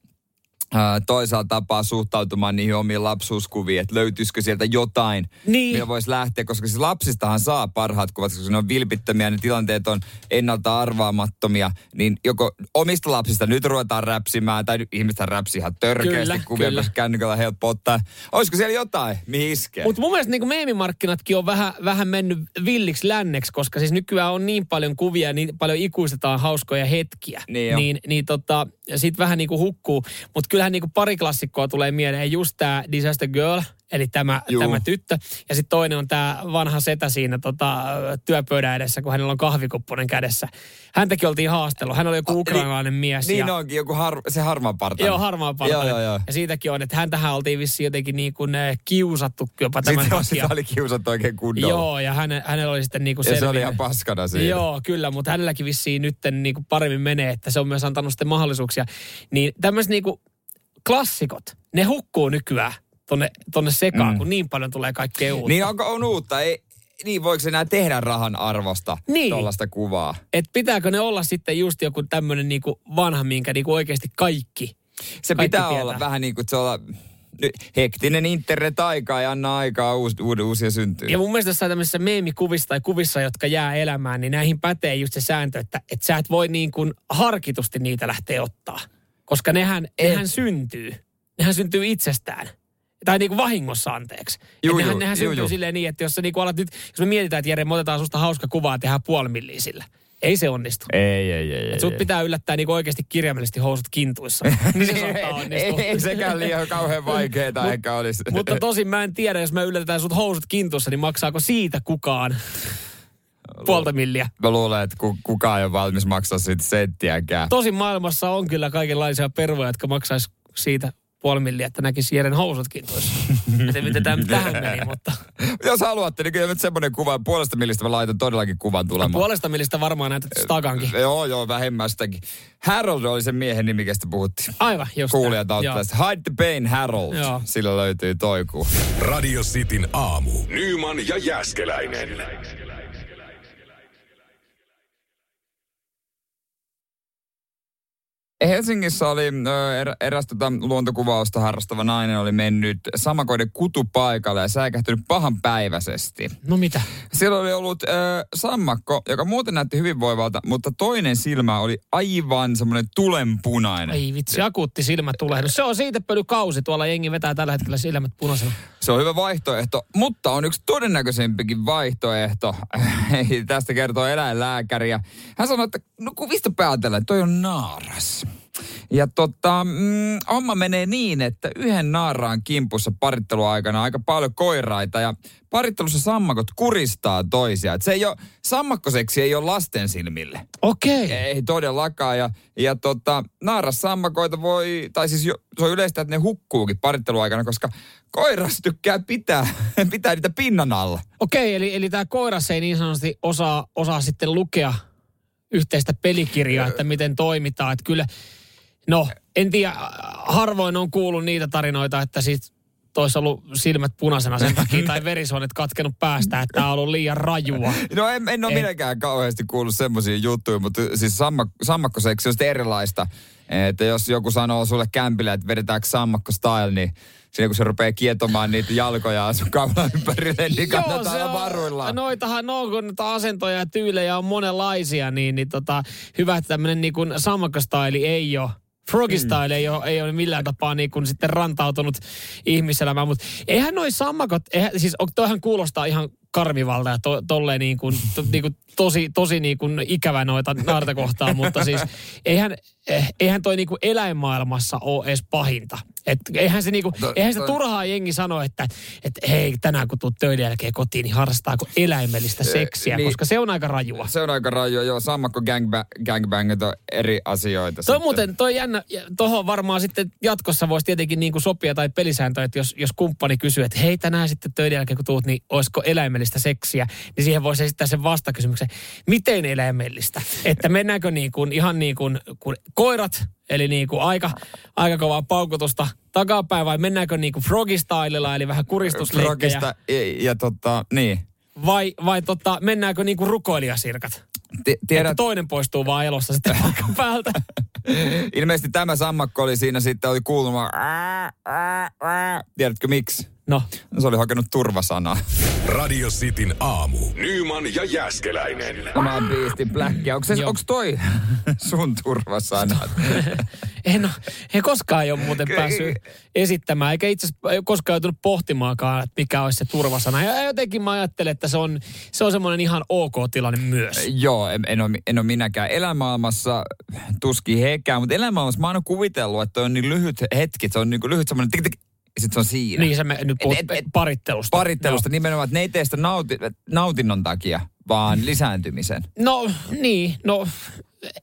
toisaalta tapaa suhtautumaan niihin omiin lapsuuskuviin, että löytyisikö sieltä jotain, Niin. millä voisi lähteä, koska siis lapsistahan saa parhaat kuvat, koska ne on vilpittömiä, ne tilanteet on ennalta arvaamattomia, niin joko omista lapsista nyt ruvetaan räpsimään, tai ihmistä räpsii ihan törkeästi Kyllä, kuvia, kyllä. koska kännykällä helppo ottaa. Olisiko siellä jotain, mihin iskee? Mutta mun mielestä niin meemimarkkinatkin on vähän, vähän mennyt villiksi länneksi, koska siis nykyään on niin paljon kuvia niin paljon ikuistetaan hauskoja hetkiä. Niin niin, niin tota, sit vähän niin kuin hukkuu. Mutta kyllähän niin kuin pari klassikkoa tulee mieleen. Just tämä Disaster Girl, eli tämä, Juu. tämä tyttö. Ja sitten toinen on tämä vanha setä siinä tota, työpöydän edessä, kun hänellä on kahvikupponen kädessä. Häntäkin oltiin haastellut. Hän oli joku Ah, ukrainalainen mies. Niin ja, onkin, joku har, se harmaa parta. Joo, harmaa Joo, joo, joo. Ja siitäkin on, että häntähän oltiin vissiin jotenkin niin kuin eh, kiusattu jopa tämän Sitten takia. sitä oli kiusattu oikein kunnolla. Joo, ja häne, hänellä oli sitten niinku ja se oli ihan paskana siinä. Joo, kyllä, mutta hänelläkin vissiin nyt niinku paremmin menee, että se on myös antanut sitten mahdollisuuksia. Niin tämmöiset niinku klassikot, ne hukkuu nykyään tonne, tonne sekaan, mm. kun niin paljon tulee kaikkea uutta. Niin onko on uutta? Ei, niin voiko enää tehdä rahan arvosta Niin. tuollaista kuvaa? Et pitääkö ne olla sitten just joku tämmöinen niinku vanha, minkä niinku oikeasti kaikki Se Kaikki pitää tietää. olla vähän niin kuin se olla hektinen internet-aika ja anna aikaa uus, uud, uusia syntyy. Ja mun mielestä jossain tämmöisissä meemikuvissa tai kuvissa, jotka jää elämään, niin näihin pätee just se sääntö, että, että sä et voi niin kuin harkitusti niitä lähteä ottaa. Koska nehän, nehän syntyy. Nehän syntyy itsestään. Tai niin kuin vahingossa, anteeksi. Juu, nehän, juu, nehän juu, syntyy juu. silleen niin, että jos sä niin kuin alat nyt, jos me mietitään, että Jere, me otetaan susta hauska kuva ja tehdään puoli milliä sillä. Ei se onnistu. Ei, ei, ei. ei, Et sut ei. pitää yllättää niin oikeasti kirjaimellisesti housut kintuissa. niin se saattaa ei, onnistua. ei sekään liian kauhean vaikeeta Mut- ehkä olisi. Mutta tosin mä en tiedä, jos me yllätetään sut housut kintussa, niin maksaako siitä kukaan puolta milliä? Mä luulen, että ku, kukaan ei ole valmis maksaa siitä senttiäkään. Tosin maailmassa on kyllä kaikenlaisia pervoja, jotka maksaisi siitä puoli milliä, että näkisi Jeren housutkin tuossa. En tiedä, miten tämä tähän meni, mutta Jos haluatte, niin kyllä nyt semmoinen kuva, puolesta millistä mä laitan todellakin kuvan tulemaan. puolesta millistä varmaan näytät stakankin. Joo, joo, vähemmästäkin. Harold oli sen miehen nimi, kestä puhuttiin. Aivan, just Kuulijat sitä. Hide the pain, Harold. Joo. Sillä löytyy toiku. Radio Cityn aamu. Nyman ja Jäskeläinen. Helsingissä oli er, eräs tota luontokuvausta harrastava nainen oli mennyt samakoiden kutupaikalle ja säikähtynyt pahan päiväisesti. No mitä? Siellä oli ollut ö, sammakko, joka muuten näytti hyvinvoivalta, mutta toinen silmä oli aivan semmoinen tulenpunainen. Ei vitsi, akuutti silmätulehdus. Se on siitä kausi. Tuolla jengi vetää tällä hetkellä silmät punaisena. Se on hyvä vaihtoehto, mutta on yksi todennäköisempikin vaihtoehto. Tästä kertoo eläinlääkäri. Hän sanoi, että no kuvista päätellä, toi on naaras. Ja tota, mm, homma menee niin, että yhden naaraan kimpussa paritteluaikana aika paljon koiraita ja parittelussa sammakot kuristaa toisia. Et se ei ole, sammakkoseksi ei ole lasten silmille. Okei. Okay. Ei todellakaan. Ja, ja tota, naaras sammakoita voi, tai siis jo, se on yleistä, että ne hukkuukin paritteluaikana, koska koiras tykkää pitää, pitää niitä pinnan alla. Okei, okay, eli, eli tämä koiras ei niin sanotusti osaa, osaa sitten lukea yhteistä pelikirjaa, että miten toimitaan. Että kyllä, no, en tiedä, harvoin on kuullut niitä tarinoita, että siis tois ollut silmät punaisena sen takia tai verisuonet katkenut päästä, että tämä on ollut liian rajua. No en, en ole minäkään kauheasti kuullut semmoisia juttuja, mutta siis sammak, sammakkoseksi on erilaista. Että jos joku sanoo sulle kämpille, että vedetäänkö sammakko style, niin siinä kun se rupeaa kietomaan niitä jalkoja sun kaulan ympärille, niin kannattaa olla varuilla. Noitahan no, kun noita asentoja ja tyylejä on monenlaisia, niin, niin tota, hyvä, että tämmöinen niin sammakkostaili ei ole Froggy mm. Ei, ole, ei ole millään tapaa niin kuin sitten rantautunut ihmiselämään, mutta eihän noi sammakot, eihän, siis toihan kuulostaa ihan karmivalta ja to, tolleen niin kuin, to, niin kuin tosi, tosi niin kuin ikävä noita naarta kohtaan, mutta siis eihän, eihän toi niin kuin eläinmaailmassa ole edes pahinta. Et eihän se, niinku, no, eihän se turhaa jengi sano, että et hei, tänään kun tuut töiden jälkeen kotiin, niin harrastaako eläimellistä seksiä, niin, koska se on aika rajua. Se on aika rajua, joo. Sammakko gangbang, gangbang on eri asioita. Toi sitten. muuten, toi jännä, tohon varmaan sitten jatkossa voisi tietenkin niin kuin sopia tai pelisääntö, että jos, jos kumppani kysyy, että hei, tänään sitten töiden jälkeen kun tuut, niin olisiko eläimellistä seksiä, niin siihen voisi esittää sen vastakysymyksen, miten eläimellistä? Että mennäänkö niin kuin, ihan niin kuin, kuin koirat Eli niin kuin aika, aika kovaa paukutusta takapäin vai mennäänkö niin kuin frogistylella, eli vähän kuristusleikkejä? Frogista ja, ja tota, niin. Vai, vai tota, mennäänkö niin kuin rukoilijasirkat? Tiedät... Että toinen poistuu vaan elossa sitten paikan päältä. Ilmeisesti tämä sammakko oli siinä sitten, oli kuuluma. Tiedätkö miksi? No. Se oli hakenut turvasanaa. Radio Cityn aamu. Nyman ja Jäskeläinen. Tämä biisti Black. Onko, se, onko toi sun turvasana? en, ole, en koskaan ole muuten päässyt esittämään, eikä itse asiassa koskaan joutunut pohtimaankaan, että mikä olisi se turvasana. Ja jotenkin mä ajattelen, että se on, se on semmoinen ihan ok tilanne myös. Joo, en, en, ole, en ole minäkään. Elämaailmassa tuski hekään, mutta elämaailmassa mä oon kuitellut, että on niin lyhyt hetki, se on niin lyhyt semmoinen tik, tik, ja sitten se on siinä. Niin, se me nyt puhut et, et, parittelusta. Parittelusta no. nimenomaan, että ne ei tee sitä nauti, nautinnon takia, vaan lisääntymisen. No niin, no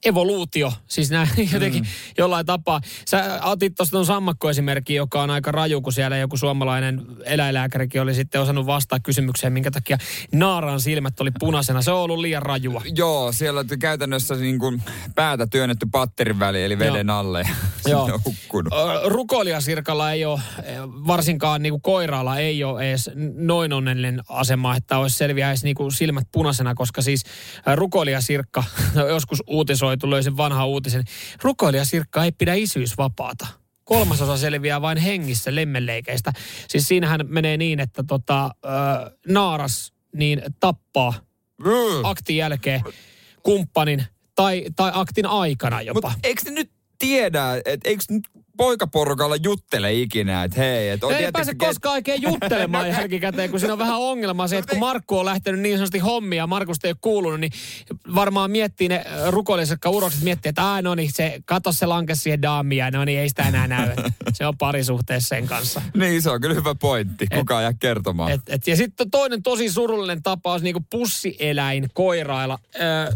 evoluutio, siis näin jotenkin mm. jollain tapaa. Sä otit tuosta tuon sammakkoesimerkki, joka on aika raju, kun siellä joku suomalainen eläinlääkärikin oli sitten osannut vastaa kysymykseen, minkä takia naaran silmät oli punaisena. Se on ollut liian rajua. Joo, siellä on käytännössä niin kuin päätä työnnetty patterin väliin, eli veden Joo. alle. Joo. Rukoilijasirkalla ei ole, varsinkaan niin kuin koiraalla ei ole edes noin onnellinen asema, että olisi selviä edes niin kuin silmät punaisena, koska siis rukoilijasirkka joskus uutisoitu, löysin vanha uutisen. Rukoilija Sirkka ei pidä isyysvapaata. Kolmasosa selviää vain hengissä lemmenleikeistä. Siis siinähän menee niin, että tota, äh, naaras niin tappaa mm. aktin jälkeen kumppanin tai, tai aktin aikana jopa. Mutta eikö nyt tiedä, että eikö nyt poikaporukalla juttele ikinä, että hei. Et ei tietysti, pääse ke... koskaan oikein juttelemaan jälkikäteen, kun siinä on vähän ongelma se, että kun Markku on lähtenyt niin sanotusti hommia ja Markusta ei ole kuulunut, niin varmaan miettii ne rukoiliset urokset, miettii, että aah, no niin, se, kato se lanke siihen daamia, no niin, ei sitä enää näy. Se on parisuhteessa sen kanssa. niin, se on kyllä hyvä pointti. Kukaan jää kertomaan. Et, et, ja sitten toinen tosi surullinen tapaus, niin kuin pussieläin koirailla. Öö,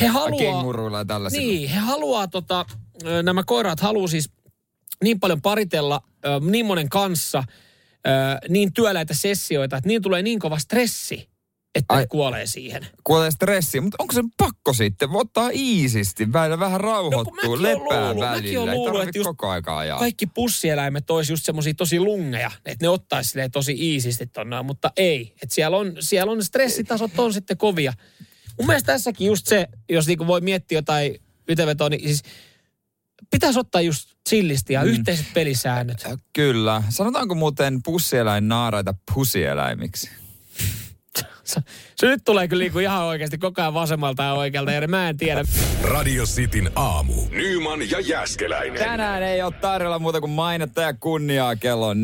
he haluaa... Kenguruilla ja tällaisilla. Niin, he haluaa tota, nämä koiraat haluaa siis niin paljon paritella niin monen kanssa niin työläitä sessioita, että niin tulee niin kova stressi, että Ai, kuolee siihen. Kuolee stressi, mutta onko se pakko sitten ottaa iisisti, välillä vähän rauhoittuu, no, lepää luullut, välillä, ei luullut, että koko aikaa ajaa. Kaikki pussieläimet olisi just semmoisia tosi lungeja, että ne ottaisi tosi iisisti tonne, mutta ei. Että siellä on, siellä on stressitasot on sitten kovia. Mun mielestä tässäkin just se, jos niinku voi miettiä jotain yhteenvetoa, niin siis pitäisi ottaa just chillisti ja mm. yhteiset pelisäännöt. Kyllä. Sanotaanko muuten pussieläin naaraita pusieläimiksi? Se, se nyt tulee kyllä niinku ihan oikeasti koko ajan vasemmalta ja oikealta, ja mä en tiedä. Radio Cityn aamu. Nyman ja Jäskeläinen. Tänään ei ole tarjolla muuta kuin mainetta ja kunniaa kello 14.10.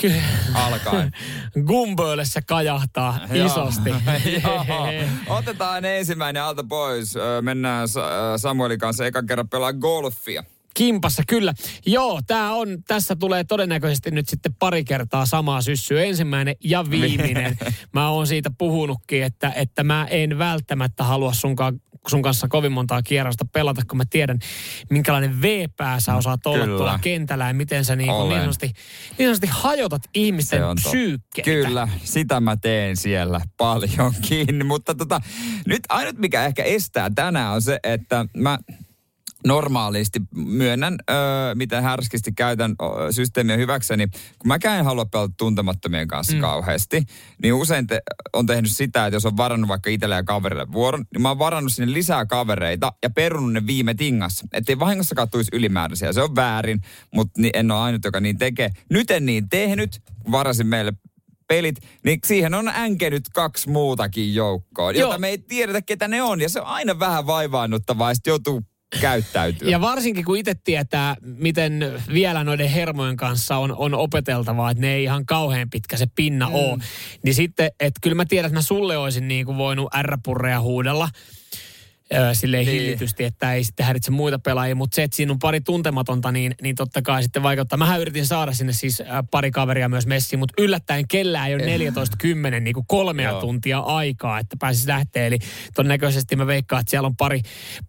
Kyllä. Alkaen. Gumbölle se kajahtaa isosti. Otetaan ensimmäinen alta pois. Mennään Sa- Samuelin kanssa ekan kerran pelaa golfia. Kimpassa, kyllä. Joo, tää on, tässä tulee todennäköisesti nyt sitten pari kertaa samaa syssyä. Ensimmäinen ja viimeinen. Mä oon siitä puhunutkin, että, että mä en välttämättä halua sunkaan sun kanssa kovin montaa kierrosta pelata, kun mä tiedän, minkälainen V-pää sä osaat olla Kyllä. tuolla kentällä ja miten sä niin, niin, sanotusti, niin sanotusti hajotat ihmisten psyykkeitä. Kyllä, sitä mä teen siellä paljon kiinni. Mutta tota, nyt ainut mikä ehkä estää tänään on se, että mä normaalisti myönnän, öö, miten härskisti käytän ö, systeemiä hyväkseni. Kun mä en halua pelata tuntemattomien kanssa mm. kauheasti, niin usein te, on tehnyt sitä, että jos on varannut vaikka itselle ja kaverille vuoron, niin mä oon varannut sinne lisää kavereita ja perunut ne viime tingassa. Ettei vahingossakaan tulisi ylimääräisiä. Se on väärin, mutta en ole ainut, joka niin tekee. Nyt en niin tehnyt, varasin meille pelit, niin siihen on änkenyt kaksi muutakin joukkoa, Joo. jota me ei tiedetä, ketä ne on. Ja se on aina vähän vaivaannuttavaa, ja sitten joutuu käyttäytyä. Ja varsinkin kun itse tietää, miten vielä noiden hermojen kanssa on, on opeteltavaa, että ne ei ihan kauhean pitkä se pinna mm. ole. Niin sitten, että kyllä mä tiedän, että mä sulle olisin niin kuin voinut R-purreja huudella silleen Niin. niin. hillitysti, että ei sitten häiritse muita pelaajia, mutta se, että siinä on pari tuntematonta, niin, niin totta kai sitten vaikuttaa. Mähän yritin saada sinne siis pari kaveria myös messiin, mutta yllättäen kellään ei ole 14.10 niin kuin kolmea Joo. tuntia aikaa, että pääsis lähteä. Eli todennäköisesti mä veikkaan, että siellä on pari,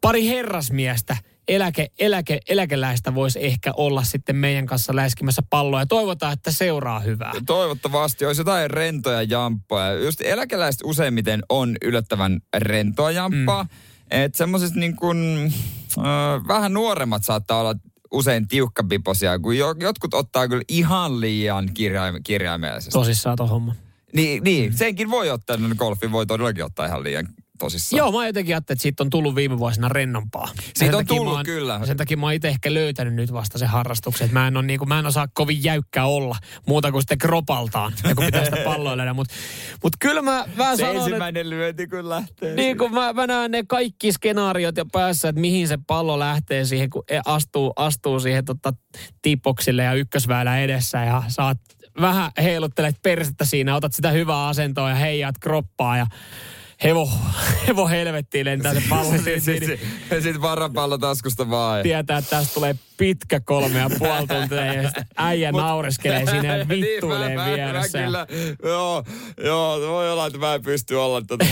pari herrasmiestä, eläke, eläke, eläkeläistä voisi ehkä olla sitten meidän kanssa läiskimässä palloa ja toivotaan, että seuraa hyvää. Toivottavasti olisi jotain rentoja jamppoja. Just eläkeläiset useimmiten on yllättävän rentoa jamppaa. Mm. Että semmoiset niin kuin, äh, vähän nuoremmat saattaa olla usein tiukkapiposia, kun jo, jotkut ottaa kyllä ihan liian kirjaim, kirjaimellisesti. Tosissaan tuo homma. Niin, niin, senkin voi ottaa, no golfin voi todellakin ottaa ihan liian tosissaan. Joo, mä jotenkin ajattelin, että siitä on tullut viime vuosina rennompaa. Ja sen on tullut, oon, kyllä. Sen takia mä oon itse ehkä löytänyt nyt vasta sen harrastuksen. Että mä en, ole, niin kuin, mä en osaa kovin jäykkä olla muuta kuin sitten kropaltaan, ja kun pitää sitä palloa löydä. Mutta mut kyllä mä, mä se sanon, että ensimmäinen lyönti kun lähtee. niin kun mä, mä näen ne kaikki skenaariot jo päässä, että mihin se pallo lähtee siihen, kun e- astuu, astuu siihen tota, tipoksille ja ykkösväylä edessä ja saat vähän heiluttelet persettä siinä, otat sitä hyvää asentoa ja heijaat kroppaa ja hevo, hevo helvettiin lentää se pallo Sitten sit, niin sit, sit varapallo taskusta vaan. tietää, että tästä tulee pitkä kolme ja puoli tuntia ja äijä naureskelee siinä ja vittuilee niin, mä, mä, vieressä. Mä kyllä, joo, joo, voi olla, että mä en pysty olla tota,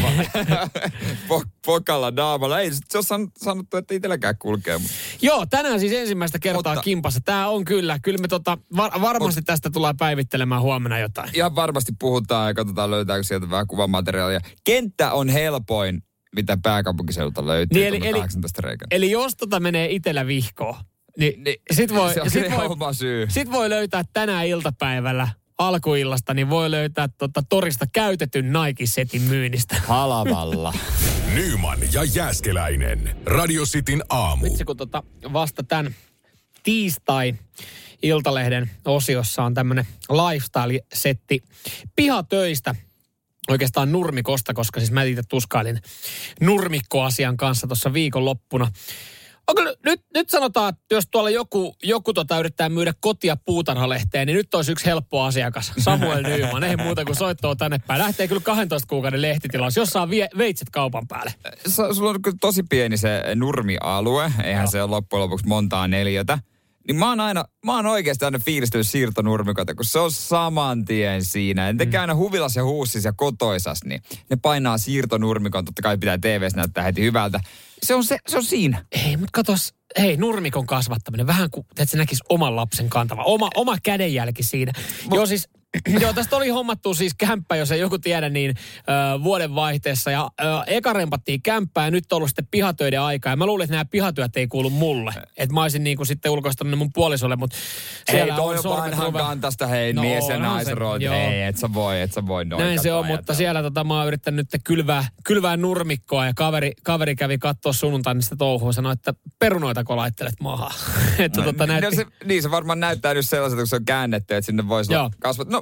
po, pokalla naamalla. Ei se san, sanottu, että itselläkään kulkee. Mutta. Joo, tänään siis ensimmäistä kertaa Mutta- Mutta, kimpassa. Tämä on kyllä, kyllä me tota, var, varmasti tästä tullaan päivittelemään huomenna jotain. Ihan varmasti puhutaan ja katsotaan löytääkö sieltä vähän kuvamateriaalia. Kenttä on helpoin, mitä pääkaupunkiseudulta löytyy. Niin, eli- eli- 18 reikän. Eli jos tota menee itellä vihkoon, niin, Niin, sit, voi, se on sit, voi, oma syy. sit voi löytää tänään iltapäivällä alkuillasta, niin voi löytää tota torista käytetyn Nike-setin myynnistä. Halavalla. Nyman ja Jäskeläinen. Radio Cityn aamu. Vitsi, kun tota vasta tämän tiistai Iltalehden osiossa on tämmöinen lifestyle-setti pihatöistä oikeastaan nurmikosta, koska siis mä itse tuskailin nurmikkoasian kanssa tuossa viikonloppuna. On kyllä, nyt, nyt sanotaan, että jos tuolla joku, joku tota yrittää myydä kotia puutarhalehteen, niin nyt olisi yksi helppo asiakas, Samuel Nyman. Ei muuta kuin soittoa tänne päin. Lähtee kyllä 12 kuukauden lehtitilaus, jos saa vie, veitset kaupan päälle. Sa- sulla on kyllä tosi pieni se nurmialue, eihän se ole loppujen lopuksi montaa neljötä. Niin mä oon aina, mä oon oikeasti aina fiilistellyt siirtonurmikota, kun se on saman tien siinä. En tekee aina huvilas ja huussis ja kotoisas, niin ne painaa siirtonurmikon. Totta kai pitää TVssä näyttää heti hyvältä. Se on, se, se on siinä. Ei, mutta katos, hei, nurmikon kasvattaminen, vähän kuin, että se näkisi oman lapsen kantava, oma, oma kädenjälki siinä. Joo, siis Joo, tästä oli hommattu siis kämppä, jos ei joku tiedä, niin ö, vuoden vaihteessa. Ja ö, eka rempattiin kämppää ja nyt on ollut sitten pihatöiden aikaa. Ja mä luulin, että nämä pihatyöt ei kuulu mulle. Että mä olisin niinku sitten ulkoistanut ne mun puolisolle, mutta Hei, toi on vanhan kantasta, hei, no, mies ja naisroot. Ei, et sä voi, et sä voi noin Näin se on, ajatella. mutta siellä tota, mä oon yrittänyt nyt kylvää, kylvää nurmikkoa ja kaveri, kaveri kävi katsoa sunnuntaina sitä touhua sanoi, että perunoita kun laittelet maahan. että, no, tota, näytti... no se, niin se varmaan näyttää nyt sellaiset, kun se on käännetty, että sinne voisi kasvaa. No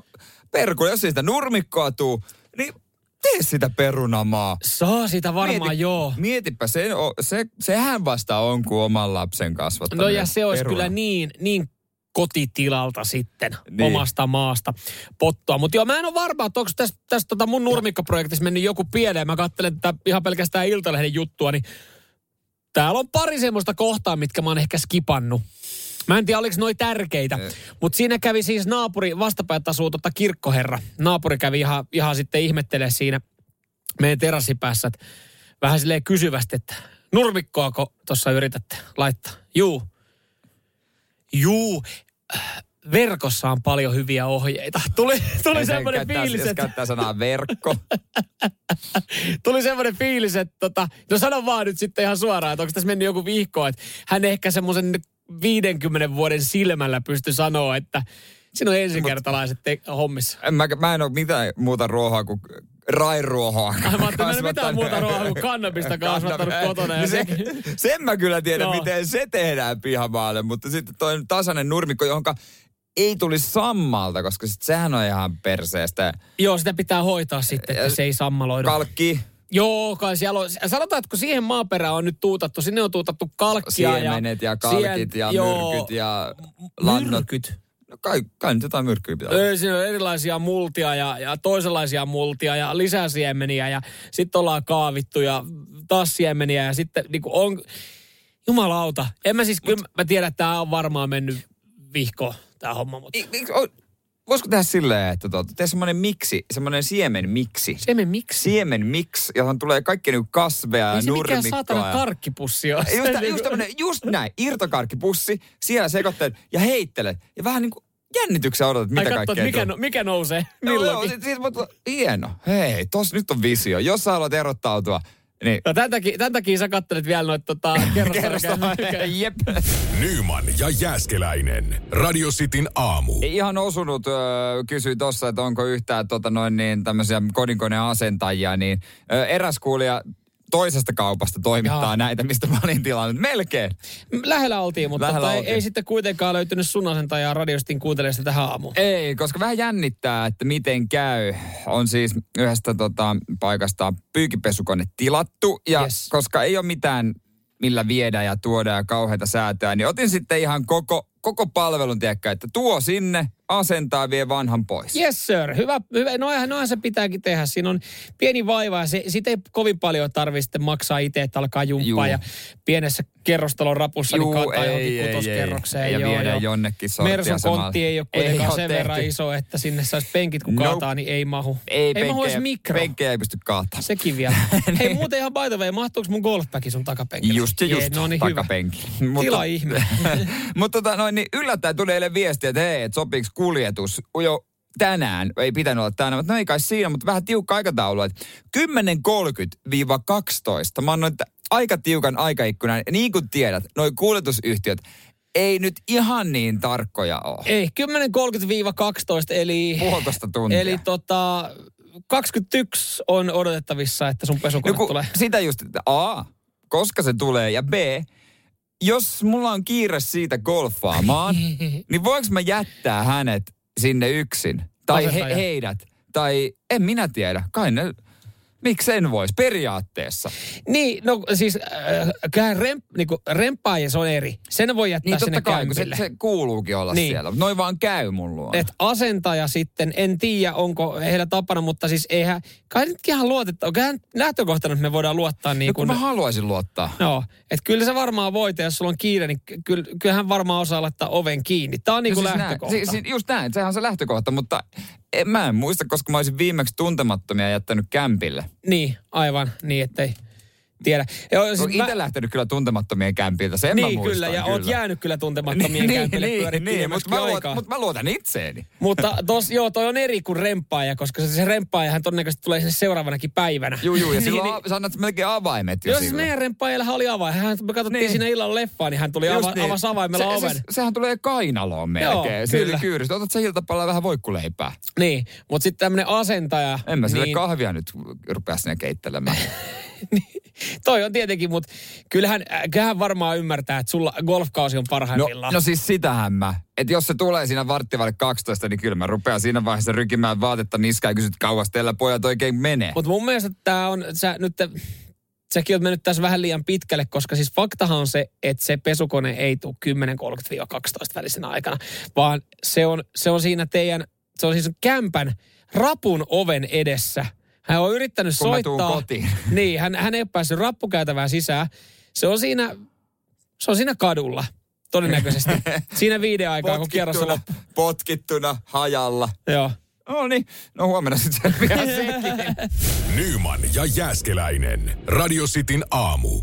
perkule, jos siitä nurmikkoa tuu, niin tee sitä perunamaa. Saa sitä varmaan, Mieti, joo. Mietipä, se, se, sehän vasta on kuin oman lapsen kasvattaminen. No ja se olisi peruna. kyllä niin, niin kotitilalta sitten niin. omasta maasta pottua. Mutta joo, mä en ole varma, että onko tässä, tässä tota mun nurmikkoprojektissa mennyt joku pieleen. Mä katselen tätä ihan pelkästään Iltalehden juttua, niin täällä on pari semmoista kohtaa, mitkä mä oon ehkä skipannut. Mä en tiedä, oliko noi tärkeitä. Mutta siinä kävi siis naapuri, vastapäätä asuu tota kirkkoherra. Naapuri kävi ihan, ihan sitten ihmettelee siinä meidän terassipäässä, että vähän silleen kysyvästi, että nurmikkoako tuossa yritätte laittaa? Juu. Juu, verkossa on paljon hyviä ohjeita. Tuli, tuli semmoinen fiilis, että... käyttää sanaa verkko. tuli semmoinen fiilis, että tota, no sano vaan nyt sitten ihan suoraan, että onko tässä mennyt joku vihko, että hän ehkä semmoisen 50 vuoden silmällä pysty sanoa, että siinä on ensikertalaiset te- hommissa. En, mä, mä en ole mitään muuta ruohaa kuin rairuohoa. Mä ajattelin, mitään muuta ruohaa kuin kannabista kasvattanut kotona. Ja niin se, sen mä kyllä tiedän, no. miten se tehdään pihamaalle, mutta sitten toi tasainen nurmikko, johonka ei tulisi sammalta, koska sit sehän on ihan perseestä. Joo, sitä pitää hoitaa sitten, että se ei sammaloidu. Kalkki, Joo, kai siellä on, sanotaan, että kun siihen maaperään on nyt tuutattu, sinne on tuutattu kalkkia. Siemenet ja, ja kalkit ja joo, myrkyt ja lannot. Myrkyt? No kai, kai nyt jotain myrkkyä pitää Ei, siinä on erilaisia multia ja, ja toisenlaisia multia ja lisäsiemeniä ja sitten ollaan kaavittu ja taas siemeniä ja sitten niin on, jumalauta. En mä siis, Mut, kyllä mä tiedän, että tämä on varmaan mennyt vihko, tämä homma. Mutta... I, I, voisiko tehdä silleen, että tuota, tee semmoinen miksi, semmoinen siemen miksi. Siemen miksi? Siemen miksi, johon tulee kaikki niinku kasveja ja nurmikkoa. Ei se mikään saatana karkkipussi on. Just, just, tämmönen, just näin, irtokarkkipussi, siellä sekoittelet ja heittelet. Ja vähän niin kuin jännityksen odotat, mitä Ai kaikkea mikä, no, mikä nousee milloinkin. No, joo, sit, sit, hieno. Hei, tos nyt on visio. Jos sä haluat erottautua, niin. No tämän takia, tämän takia sä kattelet vielä noita tota, kerrostoja. Jep. Nyman ja Jääskeläinen. Radio Cityn aamu. Ihan osunut, äh, kysyi tossa, että onko yhtään tota, noin niin, tämmöisiä kodinkoneen asentajia, niin äh, eräs kuulija toisesta kaupasta toimittaa Jaa. näitä, mistä mä olin tilannut. Melkein. Lähellä oltiin, mutta Lähellä tota, oltiin. Ei, ei sitten kuitenkaan löytynyt sun asentajaa radiostin kuuntelijasta tähän aamuun. Ei, koska vähän jännittää, että miten käy. On siis yhdestä tota, paikasta pyykipesukone tilattu. Ja yes. koska ei ole mitään millä viedä ja tuoda ja kauheita säätöä, niin otin sitten ihan koko, koko palvelun, tiedäkö, että tuo sinne, asentaa, vie vanhan pois. Yes sir, hyvä, hyvä. Noinhan, noinhan se pitääkin tehdä. Siinä on pieni vaiva ja se, siitä ei kovin paljon tarvitse maksaa itse, että alkaa jumppaa Juu. ja pienessä kerrostalon rapussa niin Juu, niin kantaa johonkin kutoskerrokseen. Ja viedä jonnekin Mersun kontti ei ole kuitenkaan ei sen tehty. verran iso, että sinne saisi penkit kun nope. kaataa, niin ei mahu. Ei, ei mahu edes mikro. Penkkejä ei pysty kaataa. Sekin vielä. Hei muuten ihan by the way, mahtuuko mun golfpäki sun takapenkille? Just just, Jee, no niin, takapenki. Tila ihme. Mutta tota, noin, niin yllättäen tuli eilen viestiä, että hei, että sopiiko kuljetus jo tänään, ei pitänyt olla tänään, mutta no ei kai siinä, mutta vähän tiukka aikataulu, että 10.30-12. Mä annoin aika tiukan aikaikkunan. Niin kuin tiedät, noi kuljetusyhtiöt, ei nyt ihan niin tarkkoja ole. Ei, 10.30-12 eli... Puolitoista tuntia. Eli tota, 21 on odotettavissa, että sun pesukone no, tulee. Sitä just, että A, koska se tulee, ja B, jos mulla on kiire siitä golfaamaan, niin voinko mä jättää hänet sinne yksin? Tai he, heidät? Tai en minä tiedä. Kai ne Miksi en voisi periaatteessa? Niin, no siis äh, kyllähän rem, niinku, rempaajas on eri. Sen voi jättää niin, sinne kai, se, se kuuluukin olla niin. siellä. Noin vaan käy mun luo. Et asentaja sitten, en tiedä onko heillä tapana, mutta siis eihän, kai nyt ihan luotetta. Kyllähän lähtökohtana että me voidaan luottaa niin no, kun... mä haluaisin luottaa. No, että kyllä se varmaan voit, jos sulla on kiire, niin kyllähän varmaan osaa laittaa oven kiinni. Tämä on niin kuin no siis lähtökohta. Näin, siis, just näin, sehän on se lähtökohta, mutta en, mä en muista, koska mä olisin viimeksi tuntemattomia jättänyt kämpille. Niin, aivan. Niin, ettei tiedä. Ja, siis Olen itse lähtenyt kyllä tuntemattomien kämpiltä, sen Niin mä kyllä, ja muistan oot jäänyt kyllä tuntemattomien niin, kämpille niin, niin, mutta mä, luotan, mutta mä luotan itseeni. Mutta tos, joo, toi on eri kuin remppaaja, koska se, se remppaajahan todennäköisesti tulee sinne seuraavanakin päivänä. Juu, juu, ja Niin, silloin niin, niin, sä annat melkein avaimet jo Joo, siis meidän remppaajallahan oli avain. Hän, me katsottiin Niin. siinä illalla leffaa, niin hän tuli ava, niin. avasi avaimella se, oven. Se, sehän tulee kainaloon melkein. Joo, kyllä. Kyyristä. Otat sä iltapalalla vähän voikkuleipää. Niin, mutta sitten tämmöinen asentaja. En mä sille niin, kahvia nyt rupea sinne keittelemään. Toi on tietenkin, mutta kyllähän, äh, kyllähän varmaan ymmärtää, että sulla golfkausi on No, parhaimmillaan. no siis sitähän mä. Että jos se tulee siinä varttivalle 12, niin kyllä mä rupean siinä vaiheessa rykimään vaatetta niskaan ja kysyt kauas teillä pojat oikein menee. Mutta mun mielestä tämä on, sä nyt, säkin oot mennyt tässä vähän liian pitkälle, koska siis faktahan on se, että se pesukone ei tule 10.30-12 välisenä aikana, vaan se on, se on siinä teidän, se on siis kämpän rapun oven edessä. Hän on yrittänyt Kun soittaa. kotiin. Niin, hän, hän ei ole päässyt rappukäytävään sisään. Se on siinä, se on siinä kadulla, todennäköisesti. siinä viiden aikaa, kun kierros on loppu. potkittuna, hajalla. Joo. No niin, no huomenna sitten selviää sekin. Nyman ja Jääskeläinen. Radio Cityn aamu.